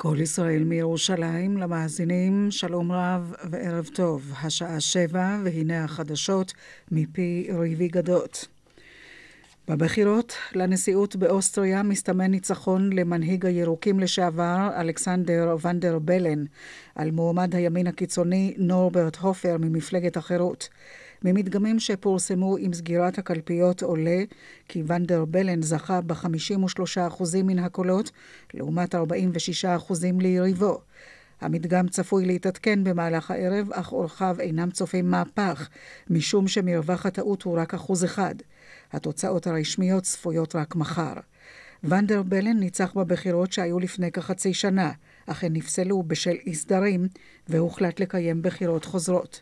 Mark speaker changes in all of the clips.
Speaker 1: כל ישראל מירושלים, למאזינים, שלום רב וערב טוב. השעה שבע, והנה החדשות מפי ריבי גדות. בבחירות לנשיאות באוסטריה מסתמן ניצחון למנהיג הירוקים לשעבר, אלכסנדר ונדר בלן, על מועמד הימין הקיצוני נורברט הופר ממפלגת החירות. ממדגמים שפורסמו עם סגירת הקלפיות עולה כי ונדר בלן זכה ב-53% מן הקולות, לעומת 46% ליריבו. המדגם צפוי להתעדכן במהלך הערב, אך אורחיו אינם צופים מהפך, משום שמרווח הטעות הוא רק אחוז אחד. התוצאות הרשמיות צפויות רק מחר. ונדר בלן ניצח בבחירות שהיו לפני כחצי שנה, אך הן נפסלו בשל אי סדרים, והוחלט לקיים בחירות חוזרות.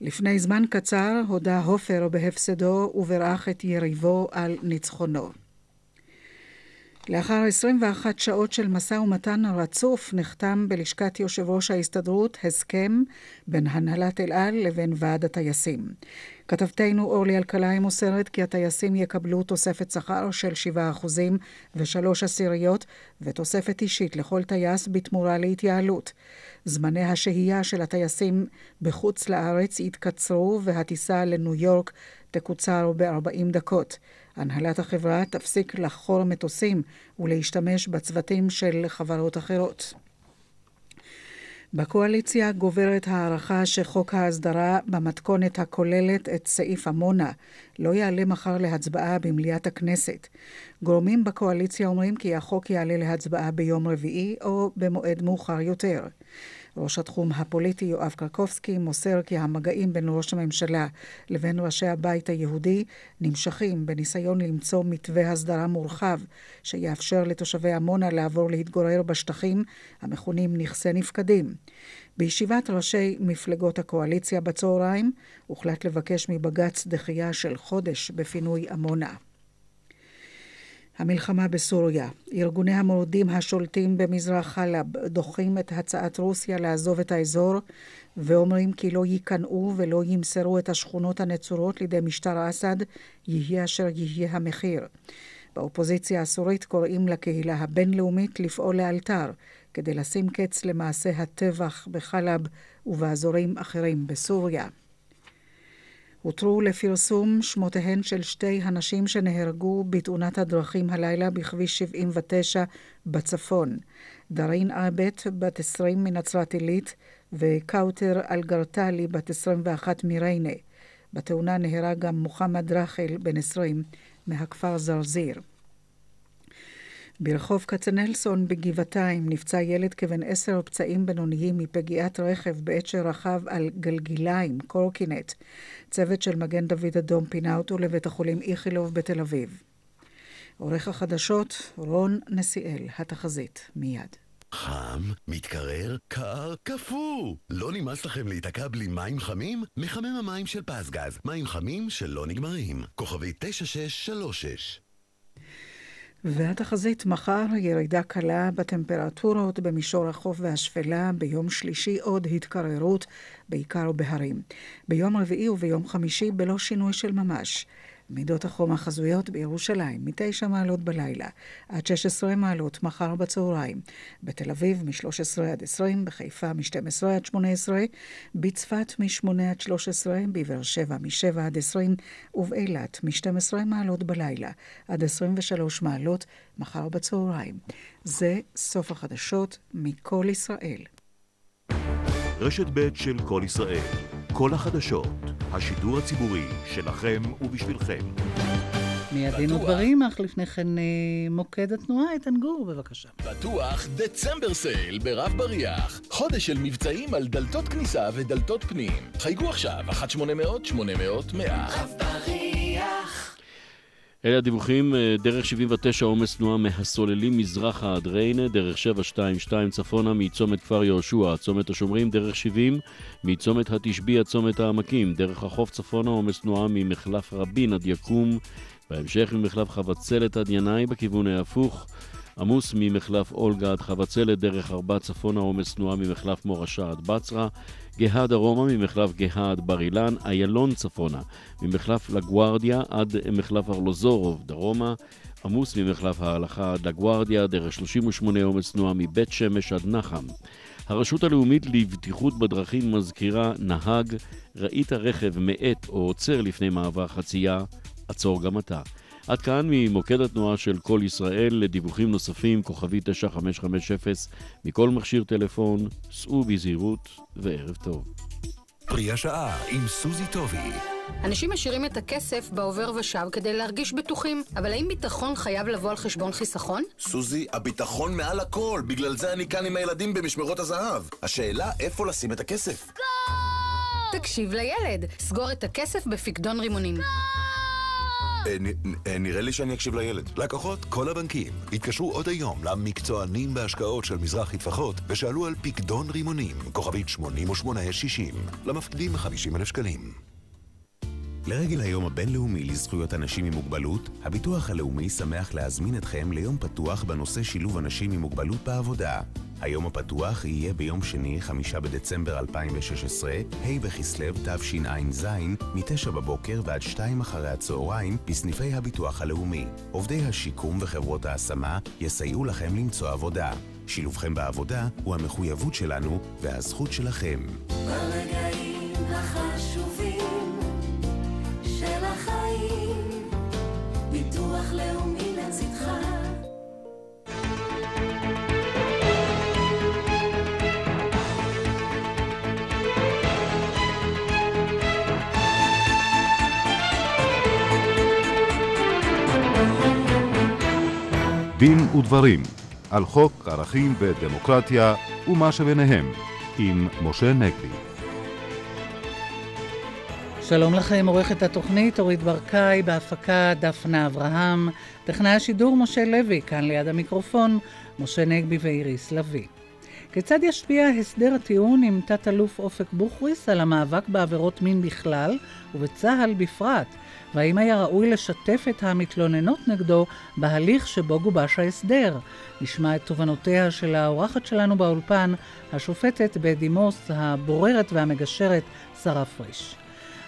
Speaker 1: לפני זמן קצר הודה הופר בהפסדו וברך את יריבו על ניצחונו. לאחר 21 שעות של משא ומתן רצוף, נחתם בלשכת יושב ראש ההסתדרות הסכם בין הנהלת אל על לבין ועד הטייסים. כתבתנו אורלי אלקלעי מוסרת כי הטייסים יקבלו תוספת שכר של 7% ו-3 עשיריות ותוספת אישית לכל טייס בתמורה להתייעלות. זמני השהייה של הטייסים בחוץ לארץ יתקצרו והטיסה לניו יורק תקוצר ב-40 דקות. הנהלת החברה תפסיק לחור מטוסים ולהשתמש בצוותים של חברות אחרות. בקואליציה גוברת הערכה שחוק ההסדרה במתכונת הכוללת את סעיף עמונה לא יעלה מחר להצבעה במליאת הכנסת. גורמים בקואליציה אומרים כי החוק יעלה להצבעה ביום רביעי או במועד מאוחר יותר. ראש התחום הפוליטי יואב קרקובסקי מוסר כי המגעים בין ראש הממשלה לבין ראשי הבית היהודי נמשכים בניסיון למצוא מתווה הסדרה מורחב שיאפשר לתושבי עמונה לעבור להתגורר בשטחים המכונים נכסי נפקדים. בישיבת ראשי מפלגות הקואליציה בצהריים הוחלט לבקש מבג"ץ דחייה של חודש בפינוי עמונה. המלחמה בסוריה. ארגוני המורדים השולטים במזרח חלב דוחים את הצעת רוסיה לעזוב את האזור ואומרים כי לא ייכנעו ולא ימסרו את השכונות הנצורות לידי משטר אסד, יהיה אשר יהיה המחיר. באופוזיציה הסורית קוראים לקהילה הבינלאומית לפעול לאלתר כדי לשים קץ למעשה הטבח בחלב ובאזורים אחרים בסוריה. הותרו לפרסום שמותיהן של שתי הנשים שנהרגו בתאונת הדרכים הלילה בכביש 79 בצפון. דארין עבט, בת 20 מנצרת עילית, וקאוטר אלגרטלי, בת 21 מריינה. בתאונה נהרג גם מוחמד רחל, בן 20, מהכפר זרזיר. ברחוב כצנלסון בגבעתיים נפצע ילד כבן עשר פצעים בינוניים מפגיעת רכב בעת שרכב על גלגיליים, קורקינט. צוות של מגן דוד אדום פינה אותו לבית החולים איכילוב בתל אביב. עורך החדשות, רון נסיאל, התחזית, מיד.
Speaker 2: חם, מתקרר, קר, קפוא. לא נמאס לכם להיתקע בלי מים חמים? מחמם המים של פסגז, מים חמים שלא נגמרים. כוכבי 9636
Speaker 1: והתחזית מחר ירידה קלה בטמפרטורות במישור החוף והשפלה, ביום שלישי עוד התקררות, בעיקר בהרים. ביום רביעי וביום חמישי בלא שינוי של ממש. מידות החום החזויות בירושלים, מ-9 מעלות בלילה עד 16 מעלות מחר בצהריים. בתל אביב מ-13 עד 20, בחיפה מ-12 עד 18, בצפת מ-8 עד 13, בבאר שבע מ-7 עד 20, ובאילת מ-12 מעלות בלילה עד 23 מעלות מחר בצהריים. זה סוף החדשות מכל ישראל.
Speaker 3: רשת ב' של כל ישראל. כל החדשות, השידור הציבורי שלכם ובשבילכם.
Speaker 1: מיד דין ודברים, אך לפני כן אה, מוקד התנועה, איתן גור, בבקשה.
Speaker 4: בטוח דצמבר סייל ברב בריח. חודש של מבצעים על דלתות כניסה ודלתות פנים. חייגו עכשיו, 1-800-800-100. רב בריח
Speaker 5: אלה הדיווחים, אה, דרך 79 עומס תנועה מהסוללים מזרחה עד ריינה, דרך 722 צפונה מצומת כפר יהושע, צומת השומרים, דרך 70 מצומת התשבי עד צומת העמקים, דרך החוף צפונה עומס תנועה ממחלף רבין עד יקום, בהמשך ממחלף חבצלת עד ינאי בכיוון ההפוך, עמוס ממחלף אולגה עד חבצלת, דרך ארבע צפונה עומס תנועה ממחלף מורשה עד בצרה, גאה דרומה ממחלף גאה עד בר אילן, איילון צפונה, ממחלף לגוארדיה עד מחלף ארלוזורוב דרומה, עמוס ממחלף ההלכה עד לגוארדיה, דרך 38 עומס תנועה מבית שמש עד נחם. הרשות הלאומית לבטיחות בדרכים מזכירה נהג, ראית רכב מאט או עוצר לפני מעבר חצייה, עצור גם אתה. עד כאן ממוקד התנועה של כל ישראל, לדיווחים נוספים, כוכבי 9550, מכל מכשיר טלפון, סעו בזהירות וערב טוב.
Speaker 6: פרי השעה עם סוזי טובי.
Speaker 7: אנשים משאירים את הכסף בעובר ושב כדי להרגיש בטוחים, אבל האם ביטחון חייב לבוא על חשבון חיסכון?
Speaker 2: סוזי, הביטחון מעל הכל, בגלל זה אני כאן עם הילדים במשמרות הזהב. השאלה איפה לשים את הכסף.
Speaker 7: גול! תקשיב לילד, סגור את הכסף בפקדון רימונים. גול!
Speaker 2: אה, אה, נראה לי שאני אקשיב לילד.
Speaker 6: לקוחות כל הבנקים התקשרו עוד היום למקצוענים בהשקעות של מזרחי טפחות ושאלו על פקדון רימונים, כוכבית 8860, למפקידים 50 אלף שקלים.
Speaker 8: לרגל היום הבינלאומי לזכויות אנשים עם מוגבלות, הביטוח הלאומי שמח להזמין אתכם ליום פתוח בנושא שילוב אנשים עם מוגבלות בעבודה. היום הפתוח יהיה ביום שני, חמישה בדצמבר 2016, ה' בכסלו תשע"ז, מ-9 בבוקר ועד 2 אחרי הצהריים, בסניפי הביטוח הלאומי. עובדי השיקום וחברות ההשמה יסייעו לכם למצוא עבודה. שילובכם בעבודה הוא המחויבות שלנו והזכות שלכם.
Speaker 9: ברגעים החשובים
Speaker 3: דין ודברים על חוק ערכים ודמוקרטיה ומה שביניהם עם משה נגבי.
Speaker 10: שלום לכם, עורכת התוכנית אורית ברקאי, בהפקה דפנה אברהם, טכנאי השידור משה לוי, כאן ליד המיקרופון, משה נגבי ואיריס לביא. כיצד ישפיע הסדר הטיעון עם תת-אלוף אופק בוכריס על המאבק בעבירות מין בכלל ובצה"ל בפרט? והאם היה ראוי לשתף את המתלוננות נגדו בהליך שבו גובש ההסדר? נשמע את תובנותיה של האורחת שלנו באולפן, השופטת בדימוס, הבוררת והמגשרת, שרה פריש.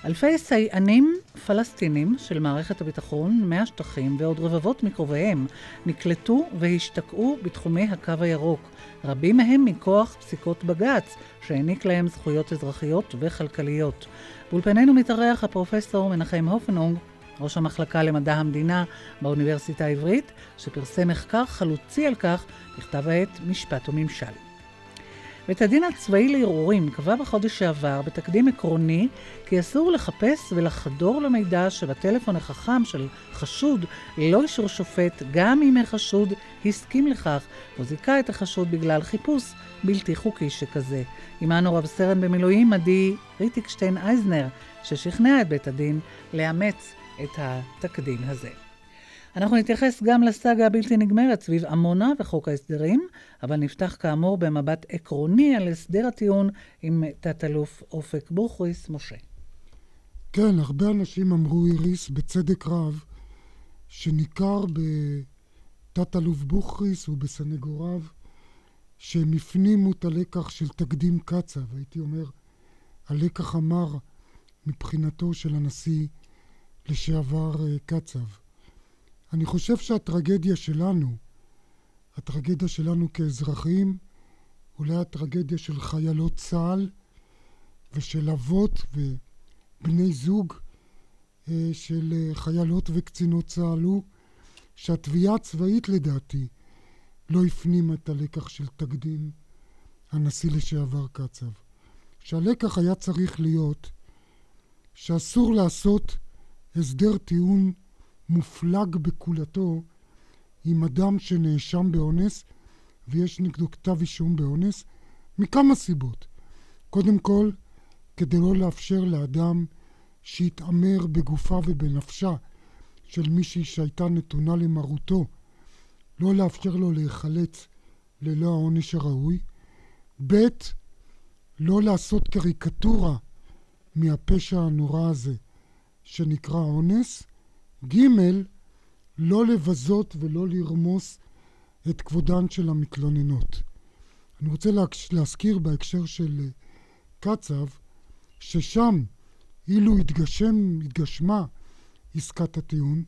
Speaker 10: אלפי סייענים פלסטינים של מערכת הביטחון מהשטחים ועוד רבבות מקרוביהם נקלטו והשתקעו בתחומי הקו הירוק, רבים מהם מכוח פסיקות בג"ץ שהעניק להם זכויות אזרחיות וכלכליות. באולפנינו מתארח הפרופסור מנחם הופנונג, ראש המחלקה למדע המדינה באוניברסיטה העברית, שפרסם מחקר חלוצי על כך בכתב העת משפט וממשל. בית הדין הצבאי לערעורים קבע בחודש שעבר בתקדים עקרוני כי אסור לחפש ולחדור למידע שבטלפון החכם של חשוד ללא אישור שופט גם אם החשוד הסכים לכך או זיכה את החשוד בגלל חיפוש בלתי חוקי שכזה. עימנו רב סרן במילואים עדי ריטיקשטיין אייזנר ששכנע את בית הדין לאמץ את התקדים הזה. אנחנו נתייחס גם לסאגה הבלתי נגמרת סביב עמונה וחוק ההסדרים, אבל נפתח כאמור במבט עקרוני על הסדר הטיעון עם תת-אלוף אופק בוכריס, משה.
Speaker 11: כן, הרבה אנשים אמרו, איריס, בצדק רב, שניכר בתת-אלוף בוכריס ובסנגוריו שהם הפנימו את הלקח של תקדים קצב, הייתי אומר, הלקח המר מבחינתו של הנשיא לשעבר אה, קצב. אני חושב שהטרגדיה שלנו, הטרגדיה שלנו כאזרחים, אולי הטרגדיה של חיילות צה"ל ושל אבות ובני זוג אה, של אה, חיילות וקצינות צה"ל הוא שהתביעה הצבאית לדעתי לא הפנימה את הלקח של תקדים הנשיא לשעבר קצב. שהלקח היה צריך להיות שאסור לעשות הסדר טיעון מופלג בכולתו עם אדם שנאשם באונס ויש נגדו כתב אישום באונס מכמה סיבות. קודם כל, כדי לא לאפשר לאדם שהתעמר בגופה ובנפשה של מישהי שהייתה נתונה למרותו, לא לאפשר לו להיחלץ ללא העונש הראוי. ב', לא לעשות קריקטורה מהפשע הנורא הזה שנקרא אונס. ג' לא לבזות ולא לרמוס את כבודן של המתלוננות. אני רוצה להזכיר בהקשר של אה, קצב, ששם, אילו התגשם, התגשמה עסקת הטיעון,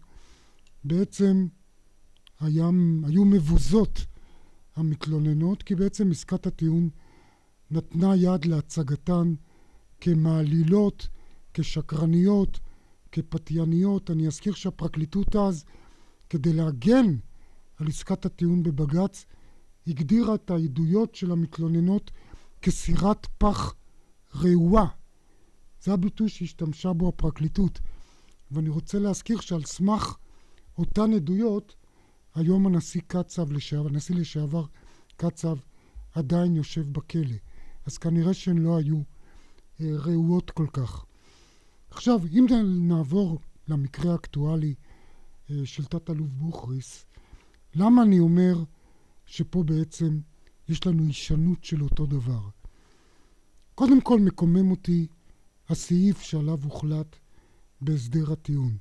Speaker 11: בעצם היה, היו מבוזות המתלוננות, כי בעצם עסקת הטיעון נתנה יד להצגתן כמעלילות, כשקרניות, כפתייניות. אני אזכיר שהפרקליטות אז, כדי להגן על עסקת הטיעון בבג"ץ, הגדירה את העדויות של המתלוננות כסירת פח רעועה. זה הביטוי שהשתמשה בו הפרקליטות. ואני רוצה להזכיר שעל סמך אותן עדויות, היום הנשיא קצב, לשעבר, הנשיא לשעבר קצב, עדיין יושב בכלא. אז כנראה שהן לא היו אה, ראויות כל כך. עכשיו, אם נעבור למקרה האקטואלי אה, של תת-אלוף בוכריס, למה אני אומר שפה בעצם יש לנו הישנות של אותו דבר? קודם כל מקומם אותי הסעיף שעליו הוחלט בהסדר הטיעון.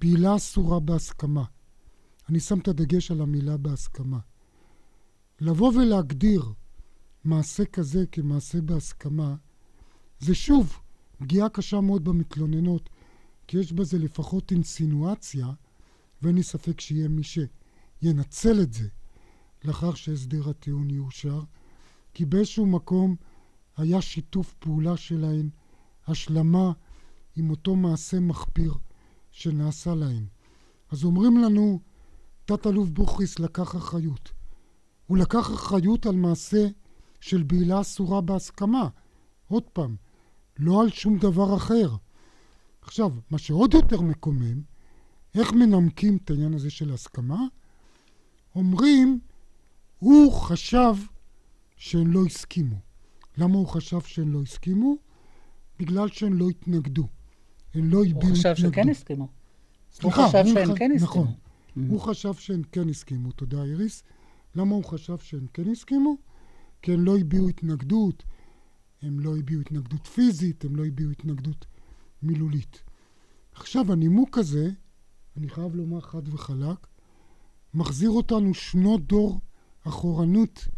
Speaker 11: בעילה אסורה בהסכמה. אני שם את הדגש על המילה בהסכמה. לבוא ולהגדיר מעשה כזה כמעשה בהסכמה, זה שוב פגיעה קשה מאוד במתלוננות, כי יש בזה לפחות אינסינואציה, ואין לי ספק שיהיה מי שינצל את זה לאחר שהסדר הטיעון יאושר, כי באיזשהו מקום היה שיתוף פעולה שלהן, השלמה עם אותו מעשה מחפיר שנעשה להן. אז אומרים לנו, תת-אלוף בוכריס לקח אחריות. הוא לקח אחריות על מעשה של בעילה אסורה בהסכמה. עוד פעם, לא על שום דבר אחר. עכשיו, מה שעוד יותר מקומם, איך מנמקים את העניין הזה של הסכמה? אומרים, הוא חשב שהן לא הסכימו. למה הוא חשב שהן לא הסכימו? בגלל שהן לא התנגדו. הן לא הביעו התנגדות.
Speaker 1: הוא חשב שכן הסכימו.
Speaker 11: סליחה,
Speaker 1: הוא חשב שהן כן הסכימו.
Speaker 11: נכון. Mm-hmm. הוא חשב שהן כן הסכימו, תודה איריס. למה הוא חשב שהן כן הסכימו? כי הן לא הביעו התנגדות, הם לא הביעו התנגדות פיזית, הם לא הביעו התנגדות מילולית. עכשיו, הנימוק הזה, אני חייב לומר חד וחלק, מחזיר אותנו שנות דור אחורנות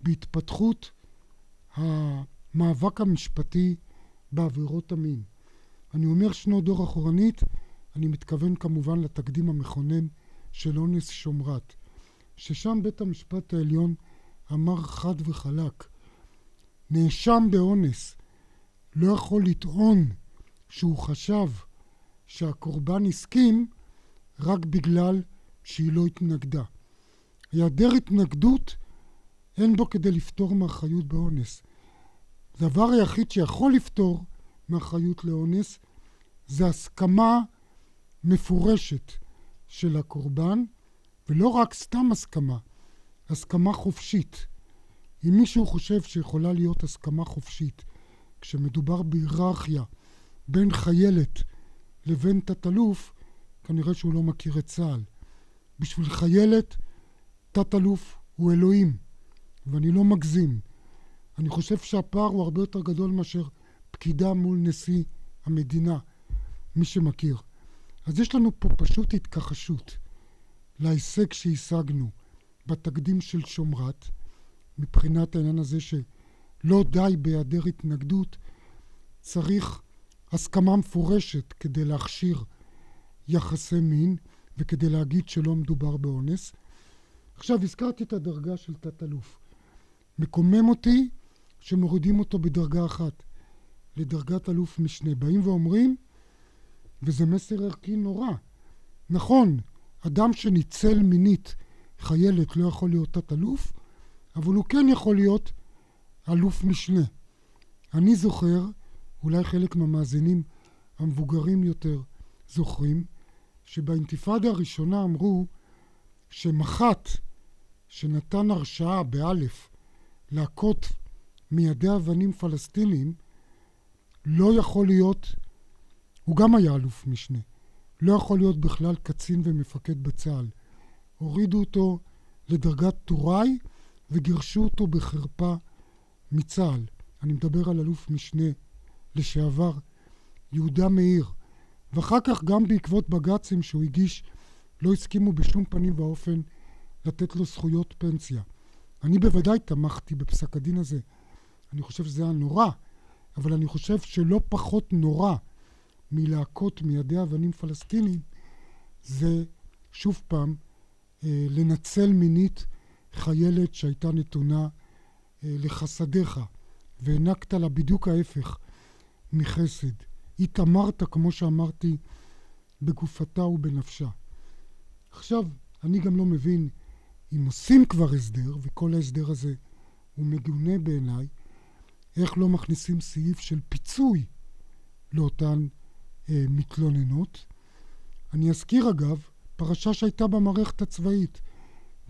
Speaker 11: בהתפתחות המאבק המשפטי בעבירות המין. אני אומר שנות דור אחורנית, אני מתכוון כמובן לתקדים המכונן של אונס שומרת, ששם בית המשפט העליון אמר חד וחלק, נאשם באונס לא יכול לטעון שהוא חשב שהקורבן הסכים רק בגלל שהיא לא התנגדה. היעדר התנגדות אין בו כדי לפתור מאחריות באונס. הדבר היחיד שיכול לפתור מאחריות לאונס זה הסכמה מפורשת של הקורבן, ולא רק סתם הסכמה, הסכמה חופשית. אם מישהו חושב שיכולה להיות הסכמה חופשית כשמדובר בהיררכיה בין חיילת לבין תת-אלוף, כנראה שהוא לא מכיר את צה"ל. בשביל חיילת, תת-אלוף הוא אלוהים, ואני לא מגזים. אני חושב שהפער הוא הרבה יותר גדול מאשר פקידה מול נשיא המדינה, מי שמכיר. אז יש לנו פה פשוט התכחשות להישג שהשגנו בתקדים של שומרת, מבחינת העניין הזה שלא די בהיעדר התנגדות, צריך הסכמה מפורשת כדי להכשיר יחסי מין וכדי להגיד שלא מדובר באונס. עכשיו, הזכרתי את הדרגה של תת-אלוף. מקומם אותי שמורידים אותו בדרגה אחת, לדרגת אלוף משנה. באים ואומרים, וזה מסר ערכי נורא. נכון, אדם שניצל מינית חיילת לא יכול להיות תת-אלוף, אבל הוא כן יכול להיות אלוף משנה. אני זוכר, אולי חלק מהמאזינים המבוגרים יותר זוכרים, שבאינתיפאדה הראשונה אמרו שמח"ט שנתן הרשאה באלף להכות מיידי אבנים פלסטינים לא יכול להיות, הוא גם היה אלוף משנה, לא יכול להיות בכלל קצין ומפקד בצה"ל. הורידו אותו לדרגת טוראי וגירשו אותו בחרפה מצה"ל. אני מדבר על אלוף משנה לשעבר יהודה מאיר. ואחר כך גם בעקבות בג"צים שהוא הגיש לא הסכימו בשום פנים ואופן לתת לו זכויות פנסיה. אני בוודאי תמכתי בפסק הדין הזה. אני חושב שזה היה נורא, אבל אני חושב שלא פחות נורא מלהכות מידי אבנים פלסטינים זה שוב פעם אה, לנצל מינית חיילת שהייתה נתונה אה, לחסדיך, והענקת לה בדיוק ההפך מחסד. התעמרת, כמו שאמרתי, בגופתה ובנפשה. עכשיו, אני גם לא מבין אם עושים כבר הסדר, וכל ההסדר הזה הוא מגונה בעיניי, איך לא מכניסים סעיף של פיצוי לאותן אה, מתלוננות. אני אזכיר אגב, פרשה שהייתה במערכת הצבאית,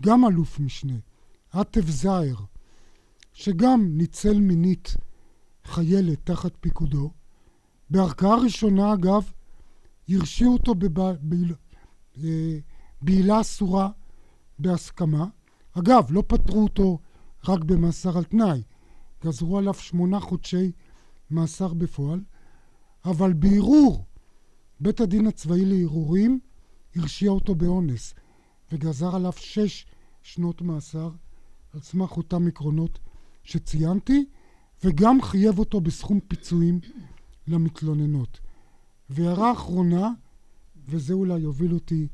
Speaker 11: גם אלוף משנה, עטף זער, שגם ניצל מינית חיילת תחת פיקודו. בערכאה ראשונה, אגב, הרשיעו אותו בבעילה אה, אסורה בהסכמה. אגב, לא פטרו אותו רק במאסר על תנאי, גזרו עליו שמונה חודשי מאסר בפועל, אבל בערעור בית הדין הצבאי לערעורים הרשיע אותו באונס וגזר עליו שש שנות מאסר על סמך אותם עקרונות שציינתי וגם חייב אותו בסכום פיצויים למתלוננות. והערה אחרונה, וזה אולי יוביל אותי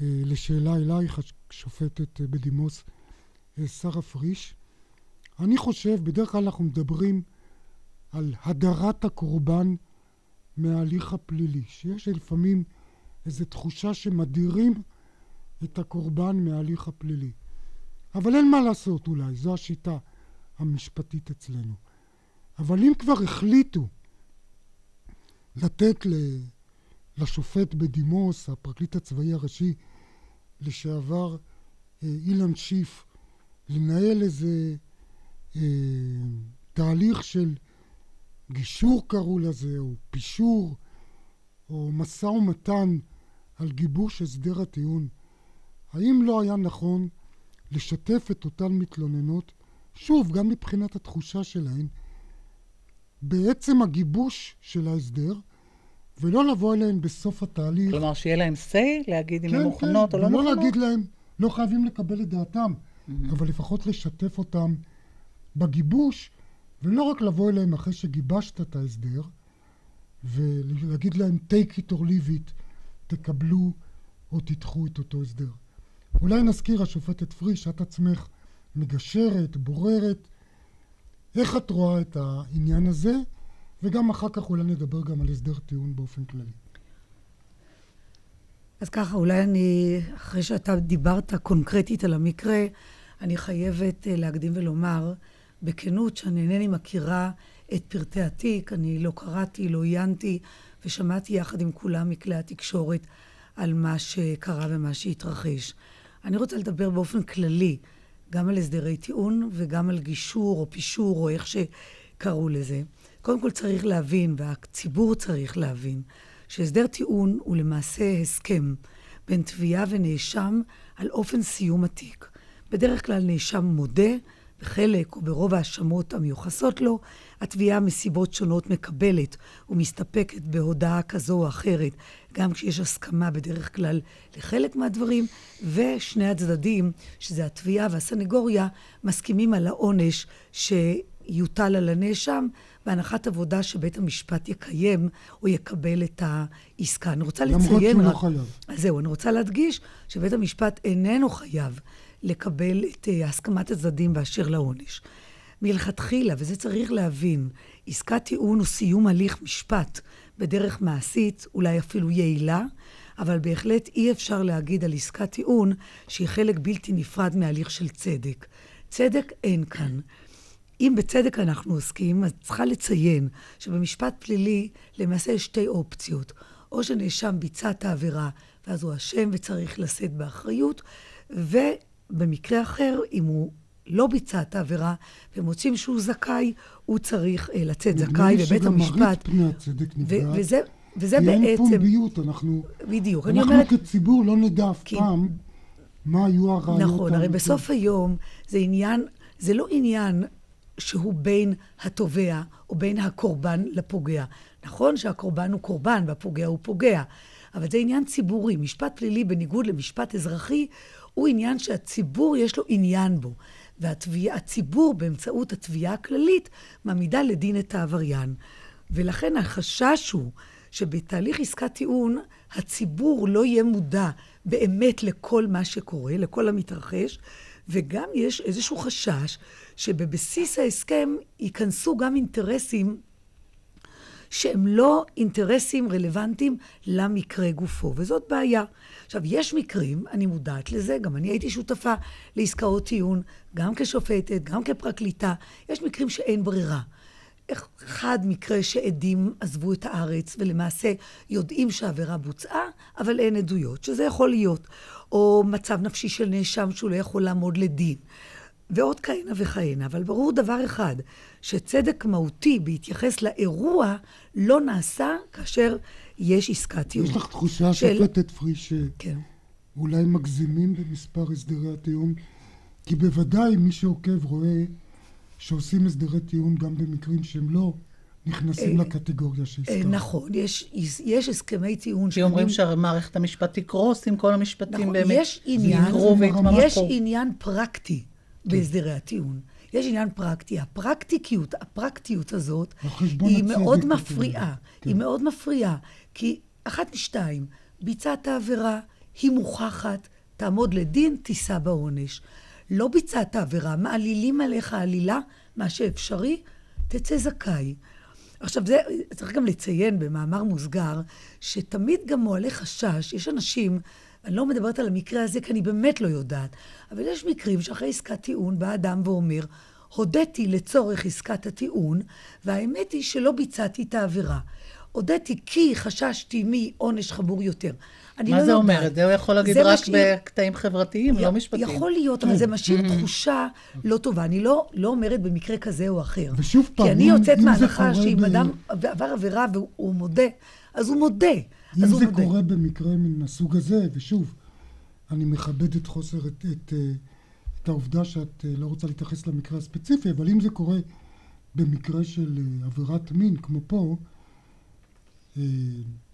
Speaker 11: אה, לשאלה אלייך, השופטת אה, בדימוס אה, שרה פריש. אני חושב, בדרך כלל אנחנו מדברים על הדרת הקורבן מההליך הפלילי, שיש לפעמים איזו תחושה שמדירים את הקורבן מההליך הפלילי. אבל אין מה לעשות אולי, זו השיטה המשפטית אצלנו. אבל אם כבר החליטו לתת לשופט בדימוס, הפרקליט הצבאי הראשי לשעבר, אה, אילן שיף, לנהל איזה אה, תהליך של גישור קראו לזה, או פישור, או משא ומתן על גיבוש הסדר הטיעון, האם לא היה נכון לשתף את אותן מתלוננות, שוב, גם מבחינת התחושה שלהן, בעצם הגיבוש של ההסדר, ולא לבוא אליהן בסוף התהליך.
Speaker 12: כלומר, שיהיה להן say, להגיד אם כן, הן מוכנות כן, או לא מוכנות?
Speaker 11: כן, ולא להגיד להן, לא חייבים לקבל את דעתם, mm-hmm. אבל לפחות לשתף אותם בגיבוש, ולא רק לבוא אליהם אחרי שגיבשת את ההסדר, ולהגיד להם take it or leave it, תקבלו או תדחו את אותו הסדר. אולי נזכיר, השופטת פריש, את עצמך מגשרת, בוררת. איך את רואה את העניין הזה? וגם אחר כך אולי נדבר גם על הסדר טיעון באופן כללי.
Speaker 12: אז ככה, אולי אני, אחרי שאתה דיברת קונקרטית על המקרה, אני חייבת אה, להקדים ולומר בכנות שאני אינני מכירה את פרטי התיק, אני לא קראתי, לא עיינתי, ושמעתי יחד עם כולם מכלי התקשורת על מה שקרה ומה שהתרחש. אני רוצה לדבר באופן כללי גם על הסדרי טיעון וגם על גישור או פישור או איך שקראו לזה. קודם כל צריך להבין, והציבור צריך להבין, שהסדר טיעון הוא למעשה הסכם בין תביעה ונאשם על אופן סיום התיק. בדרך כלל נאשם מודה, בחלק או ברוב ההאשמות המיוחסות לו, התביעה מסיבות שונות מקבלת ומסתפקת בהודעה כזו או אחרת, גם כשיש הסכמה בדרך כלל לחלק מהדברים, ושני הצדדים, שזה התביעה והסנגוריה, מסכימים על העונש שיוטל על הנאשם, בהנחת עבודה שבית המשפט יקיים או יקבל את העסקה. אני רוצה לציין...
Speaker 11: למרות שהוא לא חייב.
Speaker 12: אז זהו, אני רוצה להדגיש שבית המשפט איננו חייב לקבל את uh, הסכמת הצדדים באשר לעונש. מלכתחילה, וזה צריך להבין, עסקת טיעון הוא סיום הליך משפט בדרך מעשית, אולי אפילו יעילה, אבל בהחלט אי אפשר להגיד על עסקת טיעון שהיא חלק בלתי נפרד מהליך של צדק. צדק אין כאן. אם בצדק אנחנו עוסקים, אז צריכה לציין שבמשפט פלילי למעשה יש שתי אופציות. או שנאשם ביצע את העבירה, ואז הוא אשם וצריך לשאת באחריות, ובמקרה אחר, אם הוא לא ביצע את העבירה, ומוצאים שהוא זכאי, הוא צריך uh, לצאת זכאי,
Speaker 11: ובית המשפט... נדמה לי שגם מרית פני הצדק נפגעת.
Speaker 12: וזה, וזה בעצם...
Speaker 11: כי אין פומביות, אנחנו...
Speaker 12: בדיוק,
Speaker 11: אני אומרת... אנחנו כציבור לא נדע אף כי... פעם מה היו הרעיונות.
Speaker 12: נכון, הרי בסוף היום זה עניין, זה לא עניין שהוא בין התובע או בין הקורבן לפוגע. נכון שהקורבן הוא קורבן והפוגע הוא פוגע, אבל זה עניין ציבורי. משפט פלילי, בניגוד למשפט אזרחי, הוא עניין שהציבור יש לו עניין בו. והציבור, באמצעות התביעה הכללית, מעמידה לדין את העבריין. ולכן החשש הוא שבתהליך עסקת טיעון הציבור לא יהיה מודע באמת לכל מה שקורה, לכל המתרחש, וגם יש איזשהו חשש שבבסיס ההסכם ייכנסו גם אינטרסים שהם לא אינטרסים רלוונטיים למקרה גופו, וזאת בעיה. עכשיו, יש מקרים, אני מודעת לזה, גם אני הייתי שותפה לעסקאות טיעון, גם כשופטת, גם כפרקליטה, יש מקרים שאין ברירה. אחד מקרה שעדים עזבו את הארץ ולמעשה יודעים שהעבירה בוצעה, אבל אין עדויות, שזה יכול להיות. או מצב נפשי של נאשם שהוא לא יכול לעמוד לדין. ועוד כהנה וכהנה, אבל ברור דבר אחד, שצדק מהותי בהתייחס לאירוע לא נעשה כאשר יש עסקת טיעון.
Speaker 11: יש לך תחושה, של... שופטת פריש, כן. שאולי מגזימים במספר הסדרי הטיעון? כי בוודאי מי שעוקב רואה שעושים הסדרי טיעון גם במקרים שהם לא נכנסים אה, לקטגוריה שהזכרת.
Speaker 12: אה, נכון, יש, יש הסכמי טיעון
Speaker 10: שאומרים... אומרים שמערכת המשפט תקרוס אם כל המשפטים נכון, באמת
Speaker 12: יש עניין, יש עניין פרקטי בהסדרי הטיעון. יש עניין פרקטי. הפרקטיות, הפרקטיות הזאת, היא מאוד מפריעה. כן. היא מאוד מפריעה. כי אחת משתיים, ביצעת עבירה, היא מוכחת, תעמוד לדין, תישא בעונש. לא ביצעת עבירה, מעלילים עליך עלילה, מה שאפשרי, תצא זכאי. עכשיו, זה, צריך גם לציין במאמר מוסגר, שתמיד גם מועלה חשש, יש אנשים, אני לא מדברת על המקרה הזה כי אני באמת לא יודעת, אבל יש מקרים שאחרי עסקת טיעון בא אדם ואומר, הודיתי לצורך עסקת הטיעון, והאמת היא שלא ביצעתי את העבירה. הודיתי כי חששתי מעונש חמור יותר.
Speaker 10: מה לא זה לא אומר? את זה הוא יכול להגיד רק משאיר... בקטעים חברתיים, י... לא משפטיים.
Speaker 12: יכול להיות, אבל זה משאיר תחושה לא טובה. אני לא, לא אומרת במקרה כזה או אחר.
Speaker 11: ושוב פעם,
Speaker 12: כי אני יוצאת מהנחה שאם. אדם עבר עבירה והוא מודה, אז הוא מודה.
Speaker 11: אם זה מודה. קורה במקרה מן הסוג הזה, ושוב, אני מכבד את חוסר, את, את, אה, את העובדה שאת אה, לא רוצה להתייחס למקרה הספציפי, אבל אם זה קורה במקרה של אה, עבירת מין, כמו פה,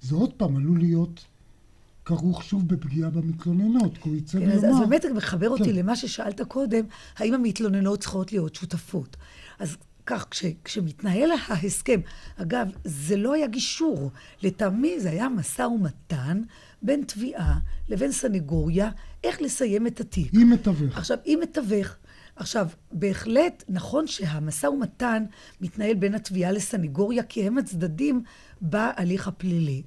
Speaker 11: זה עוד פעם עלול להיות כרוך שוב בפגיעה במתלוננות, כי הוא יצא
Speaker 12: כן, ויאמר... אז, אז באמת זה מחבר אותי כן. למה ששאלת קודם, האם המתלוננות צריכות להיות שותפות. אז כך, כש, כשמתנהל ההסכם, אגב, זה לא היה גישור, לטעמי זה היה משא ומתן בין תביעה לבין סנגוריה, איך לסיים את התיק.
Speaker 11: עם מתווך.
Speaker 12: עכשיו, עם מתווך. עכשיו, בהחלט נכון שהמשא ומתן מתנהל בין התביעה לסנגוריה, כי הם הצדדים בהליך הפלילי.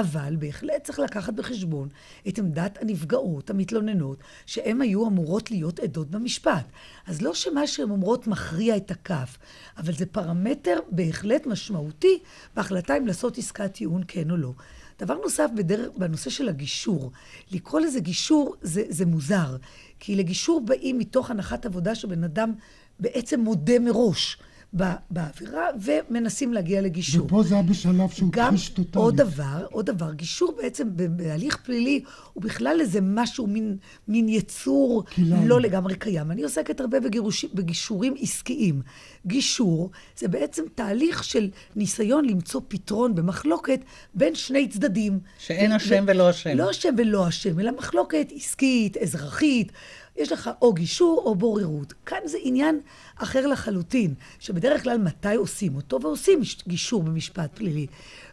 Speaker 12: אבל בהחלט צריך לקחת בחשבון את עמדת הנפגעות, המתלוננות, שהן היו אמורות להיות עדות במשפט. אז לא שמה שהן אומרות מכריע את הכף, אבל זה פרמטר בהחלט משמעותי בהחלטה אם לעשות עסקת טיעון כן או לא. דבר נוסף בדרך, בנושא של הגישור, לקרוא לזה גישור זה, זה מוזר, כי לגישור באים מתוך הנחת עבודה שבן אדם בעצם מודה מראש. בעבירה, ומנסים להגיע לגישור.
Speaker 11: ופה זה היה בשלב שהוא
Speaker 12: כחיש טוטאלי. גם עוד דבר, עוד דבר, גישור בעצם בהליך פלילי הוא בכלל איזה משהו, מין, מין יצור כילן. לא לגמרי קיים. אני עוסקת הרבה בגירוש, בגישורים עסקיים. גישור זה בעצם תהליך של ניסיון למצוא פתרון במחלוקת בין שני צדדים.
Speaker 10: שאין אשם ולא אשם.
Speaker 12: לא אשם ולא אשם, אלא מחלוקת עסקית, אזרחית. יש לך או גישור או בוררות. כאן זה עניין אחר לחלוטין, שבדרך כלל מתי עושים אותו? ועושים גישור במשפט פלילי.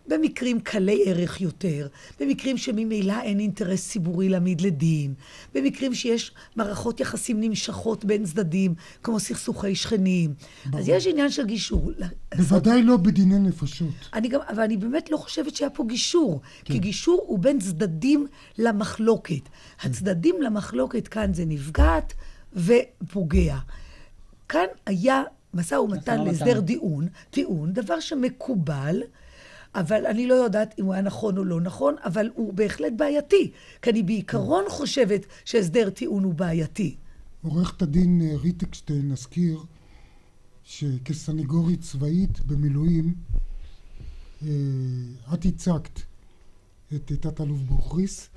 Speaker 12: במקרים קלי ערך יותר, במקרים שממילא אין אינטרס ציבורי להעמיד לדין, במקרים שיש מערכות יחסים נמשכות בין צדדים, כמו סכסוכי שכנים. ברור. אז יש עניין של גישור.
Speaker 11: בוודאי לא בדיני נפשות.
Speaker 12: אני גם, אבל אני באמת לא חושבת שהיה פה גישור, כן. כי גישור הוא בין צדדים למחלוקת. כן. הצדדים למחלוקת כאן זה נפגעת ופוגע. כאן היה משא ומתן להסדר דיון, טיעון, דבר שמקובל. אבל אני לא יודעת אם הוא היה נכון או לא נכון, אבל הוא בהחלט בעייתי. כי אני בעיקרון חושבת שהסדר טיעון הוא בעייתי.
Speaker 11: עורכת הדין אה, ריטקשטיין, נזכיר שכסנגורית צבאית במילואים, אה, את הצגת את תת-אלוף בוכריס.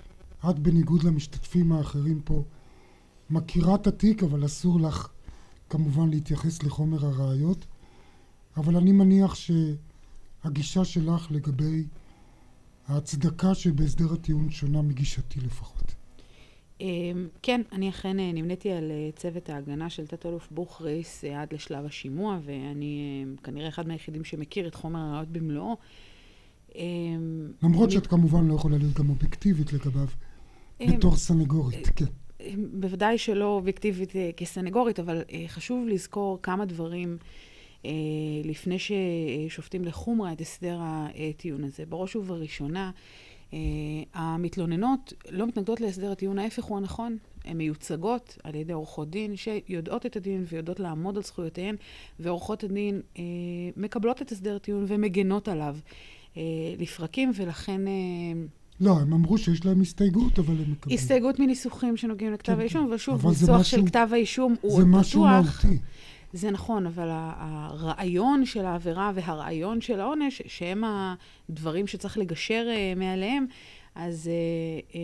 Speaker 11: את, בניגוד למשתתפים האחרים פה, מכירה את התיק, אבל אסור לך כמובן להתייחס לחומר הראיות. אבל אני מניח ש... הגישה שלך לגבי ההצדקה שבהסדר הטיעון שונה מגישתי לפחות.
Speaker 13: אמ, כן, אני אכן אה, נמניתי על אה, צוות ההגנה של תת-אלוף בוכריס אה, עד לשלב השימוע, ואני כנראה אחד מהיחידים שמכיר את חומר הראיות במלואו.
Speaker 11: למרות שאת כמובן לא יכולה להיות גם אובייקטיבית לגביו, בתור סנגורית, כן.
Speaker 13: בוודאי שלא אובייקטיבית כסנגורית, אבל חשוב לזכור כמה דברים לפני ששופטים לחומרה את הסדר הטיעון הזה. בראש ובראשונה, המתלוננות לא מתנגדות להסדר הטיעון, ההפך הוא הנכון. הן מיוצגות על ידי עורכות דין שיודעות את הדין ויודעות לעמוד על זכויותיהן, ועורכות הדין אה, מקבלות את הסדר הטיעון ומגנות עליו אה, לפרקים, ולכן... אה,
Speaker 11: לא, הם אמרו שיש להם הסתייגות, אבל הם מקבלים.
Speaker 13: הסתייגות מניסוחים שנוגעים לכתב כן, האישום, אבל שוב, ניסוח של כתב האישום הוא
Speaker 11: פתוח. זה משהו מהותי.
Speaker 13: זה נכון, אבל הרעיון של העבירה והרעיון של העונש, שהם הדברים שצריך לגשר מעליהם, אז um,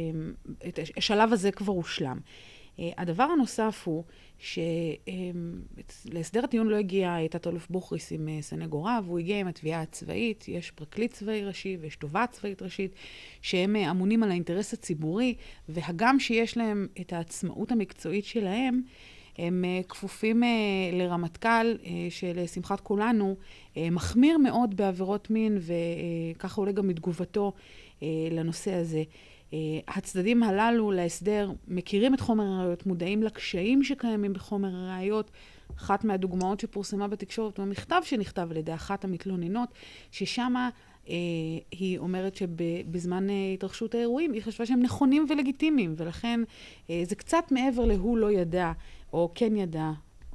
Speaker 13: השלב הזה כבר הושלם. Uh, הדבר הנוסף הוא שלהסדר הטיעון לא הגיע תת-אלוף בוכריס עם סנגוריו, הוא הגיע עם התביעה הצבאית, יש פרקליט צבאי ראשי ויש תובעת צבאית ראשית, שהם אמונים על האינטרס הציבורי, והגם שיש להם את העצמאות המקצועית שלהם, הם uh, כפופים uh, לרמטכ"ל uh, שלשמחת כולנו מחמיר מאוד בעבירות מין, וככה עולה גם מתגובתו אה, לנושא הזה. אה, הצדדים הללו להסדר מכירים את חומר הראיות, מודעים לקשיים שקיימים בחומר הראיות. אחת מהדוגמאות שפורסמה בתקשורת הוא המכתב שנכתב על ידי אחת המתלוננות, ששמה אה, היא אומרת שבזמן אה, התרחשות האירועים היא חשבה שהם נכונים ולגיטימיים, ולכן אה, זה קצת מעבר ל"הוא לא ידע", או כן ידע,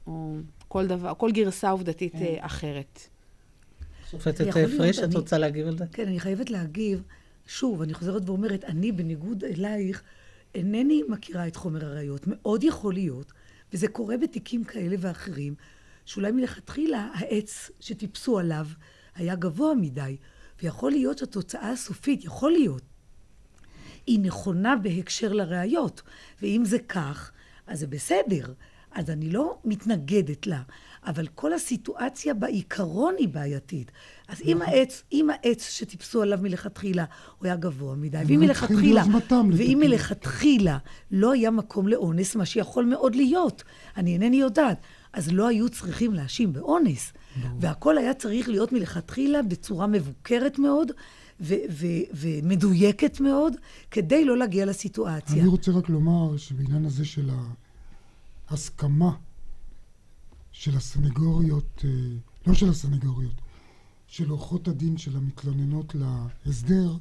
Speaker 13: או כל דבר, כל גרסה עובדתית אה, אחרת.
Speaker 10: שופטת פריש, את רוצה להגיב על זה?
Speaker 12: כן, אני חייבת להגיב. שוב, אני חוזרת ואומרת, אני בניגוד אלייך, אינני מכירה את חומר הראיות. מאוד יכול להיות, וזה קורה בתיקים כאלה ואחרים, שאולי מלכתחילה העץ שטיפסו עליו היה גבוה מדי, ויכול להיות שהתוצאה הסופית, יכול להיות, היא נכונה בהקשר לראיות. ואם זה כך, אז זה בסדר. אז אני לא מתנגדת לה. אבל כל הסיטואציה בעיקרון היא בעייתית. אז אם נכון. העץ, אם העץ שטיפסו עליו מלכתחילה הוא היה גבוה מדי, ואם מלכתחילה, ואם מלכתחילה לא היה מקום לאונס, מה שיכול מאוד להיות, אני אינני יודעת, אז לא היו צריכים להאשים באונס. והכל היה צריך להיות מלכתחילה בצורה מבוקרת מאוד. ו- ו- ומדויקת מאוד, כדי לא להגיע לסיטואציה.
Speaker 11: אני רוצה רק לומר שבעניין הזה של ההסכמה של הסנגוריות, אה, לא של הסנגוריות, של עורכות הדין של המתלוננות להסדר,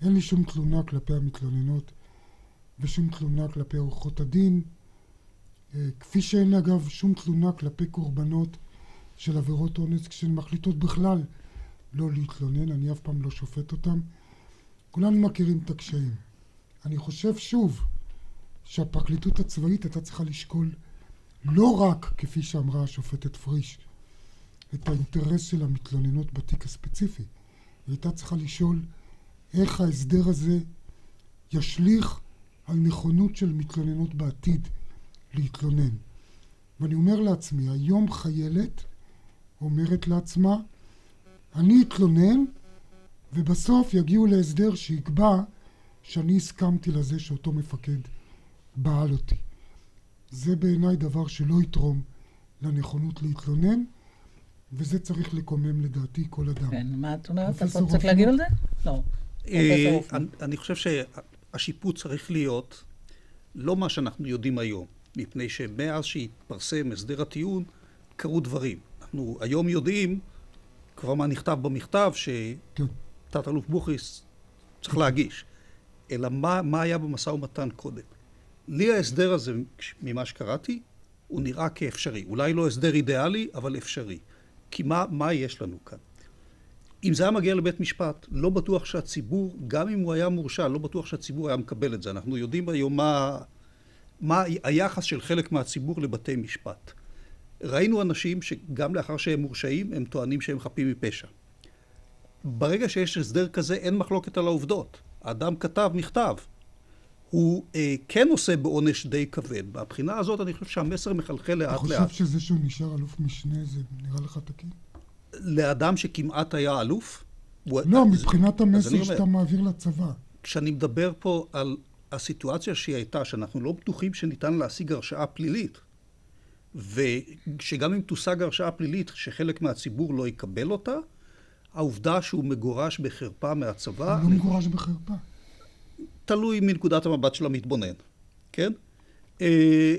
Speaker 11: אין לי שום תלונה כלפי המתלוננות ושום תלונה כלפי עורכות הדין, אה, כפי שאין אגב שום תלונה כלפי קורבנות של עבירות אונס כשהן מחליטות בכלל לא להתלונן, אני אף פעם לא שופט אותן. כולנו מכירים את הקשיים. אני חושב שוב שהפרקליטות הצבאית הייתה צריכה לשקול לא רק, כפי שאמרה השופטת פריש, את האינטרס של המתלוננות בתיק הספציפי. היא הייתה צריכה לשאול איך ההסדר הזה ישליך על נכונות של מתלוננות בעתיד להתלונן. ואני אומר לעצמי, היום חיילת אומרת לעצמה, אני אתלונן ובסוף יגיעו להסדר שיקבע שאני הסכמתי לזה שאותו מפקד בעל אותי. זה בעיניי דבר שלא יתרום לנכונות להתלונן, וזה צריך לקומם לדעתי כל אדם.
Speaker 10: כן, מה את אומרת? אתה צריך להגיד על זה? לא.
Speaker 14: אה, אני חושב שהשיפוט צריך להיות לא מה שאנחנו יודעים היום, מפני שמאז שהתפרסם הסדר הטיעון, קרו דברים. אנחנו היום יודעים כבר מה נכתב במכתב שתת-אלוף בוכריס צריך להגיש, אלא מה, מה היה במשא ומתן קודם. לי ההסדר הזה, ממה שקראתי, הוא נראה כאפשרי. אולי לא הסדר אידיאלי, אבל אפשרי. כי מה, מה יש לנו כאן? אם זה היה מגיע לבית משפט, לא בטוח שהציבור, גם אם הוא היה מורשע, לא בטוח שהציבור היה מקבל את זה. אנחנו יודעים היום מה, מה היחס של חלק מהציבור לבתי משפט. ראינו אנשים שגם לאחר שהם מורשעים, הם טוענים שהם חפים מפשע. ברגע שיש הסדר כזה, אין מחלוקת על העובדות. האדם כתב מכתב, הוא אה, כן עושה בעונש די כבד. מהבחינה הזאת אני חושב שהמסר מחלחל לאט לאט.
Speaker 11: אתה חושב שזה שהוא נשאר אלוף משנה, זה נראה לך תקין?
Speaker 14: לאדם שכמעט היה אלוף?
Speaker 11: לא, מבחינת המסר שאתה מעביר לצבא.
Speaker 14: כשאני מדבר פה על הסיטואציה שהיא הייתה, שאנחנו לא בטוחים שניתן להשיג הרשעה פלילית, ושגם אם תושג הרשעה פלילית, שחלק מהציבור לא יקבל אותה, העובדה שהוא מגורש בחרפה מהצבא...
Speaker 11: הוא לא מגורש בחרפה.
Speaker 14: תלוי מנקודת המבט של המתבונן, כן? אה,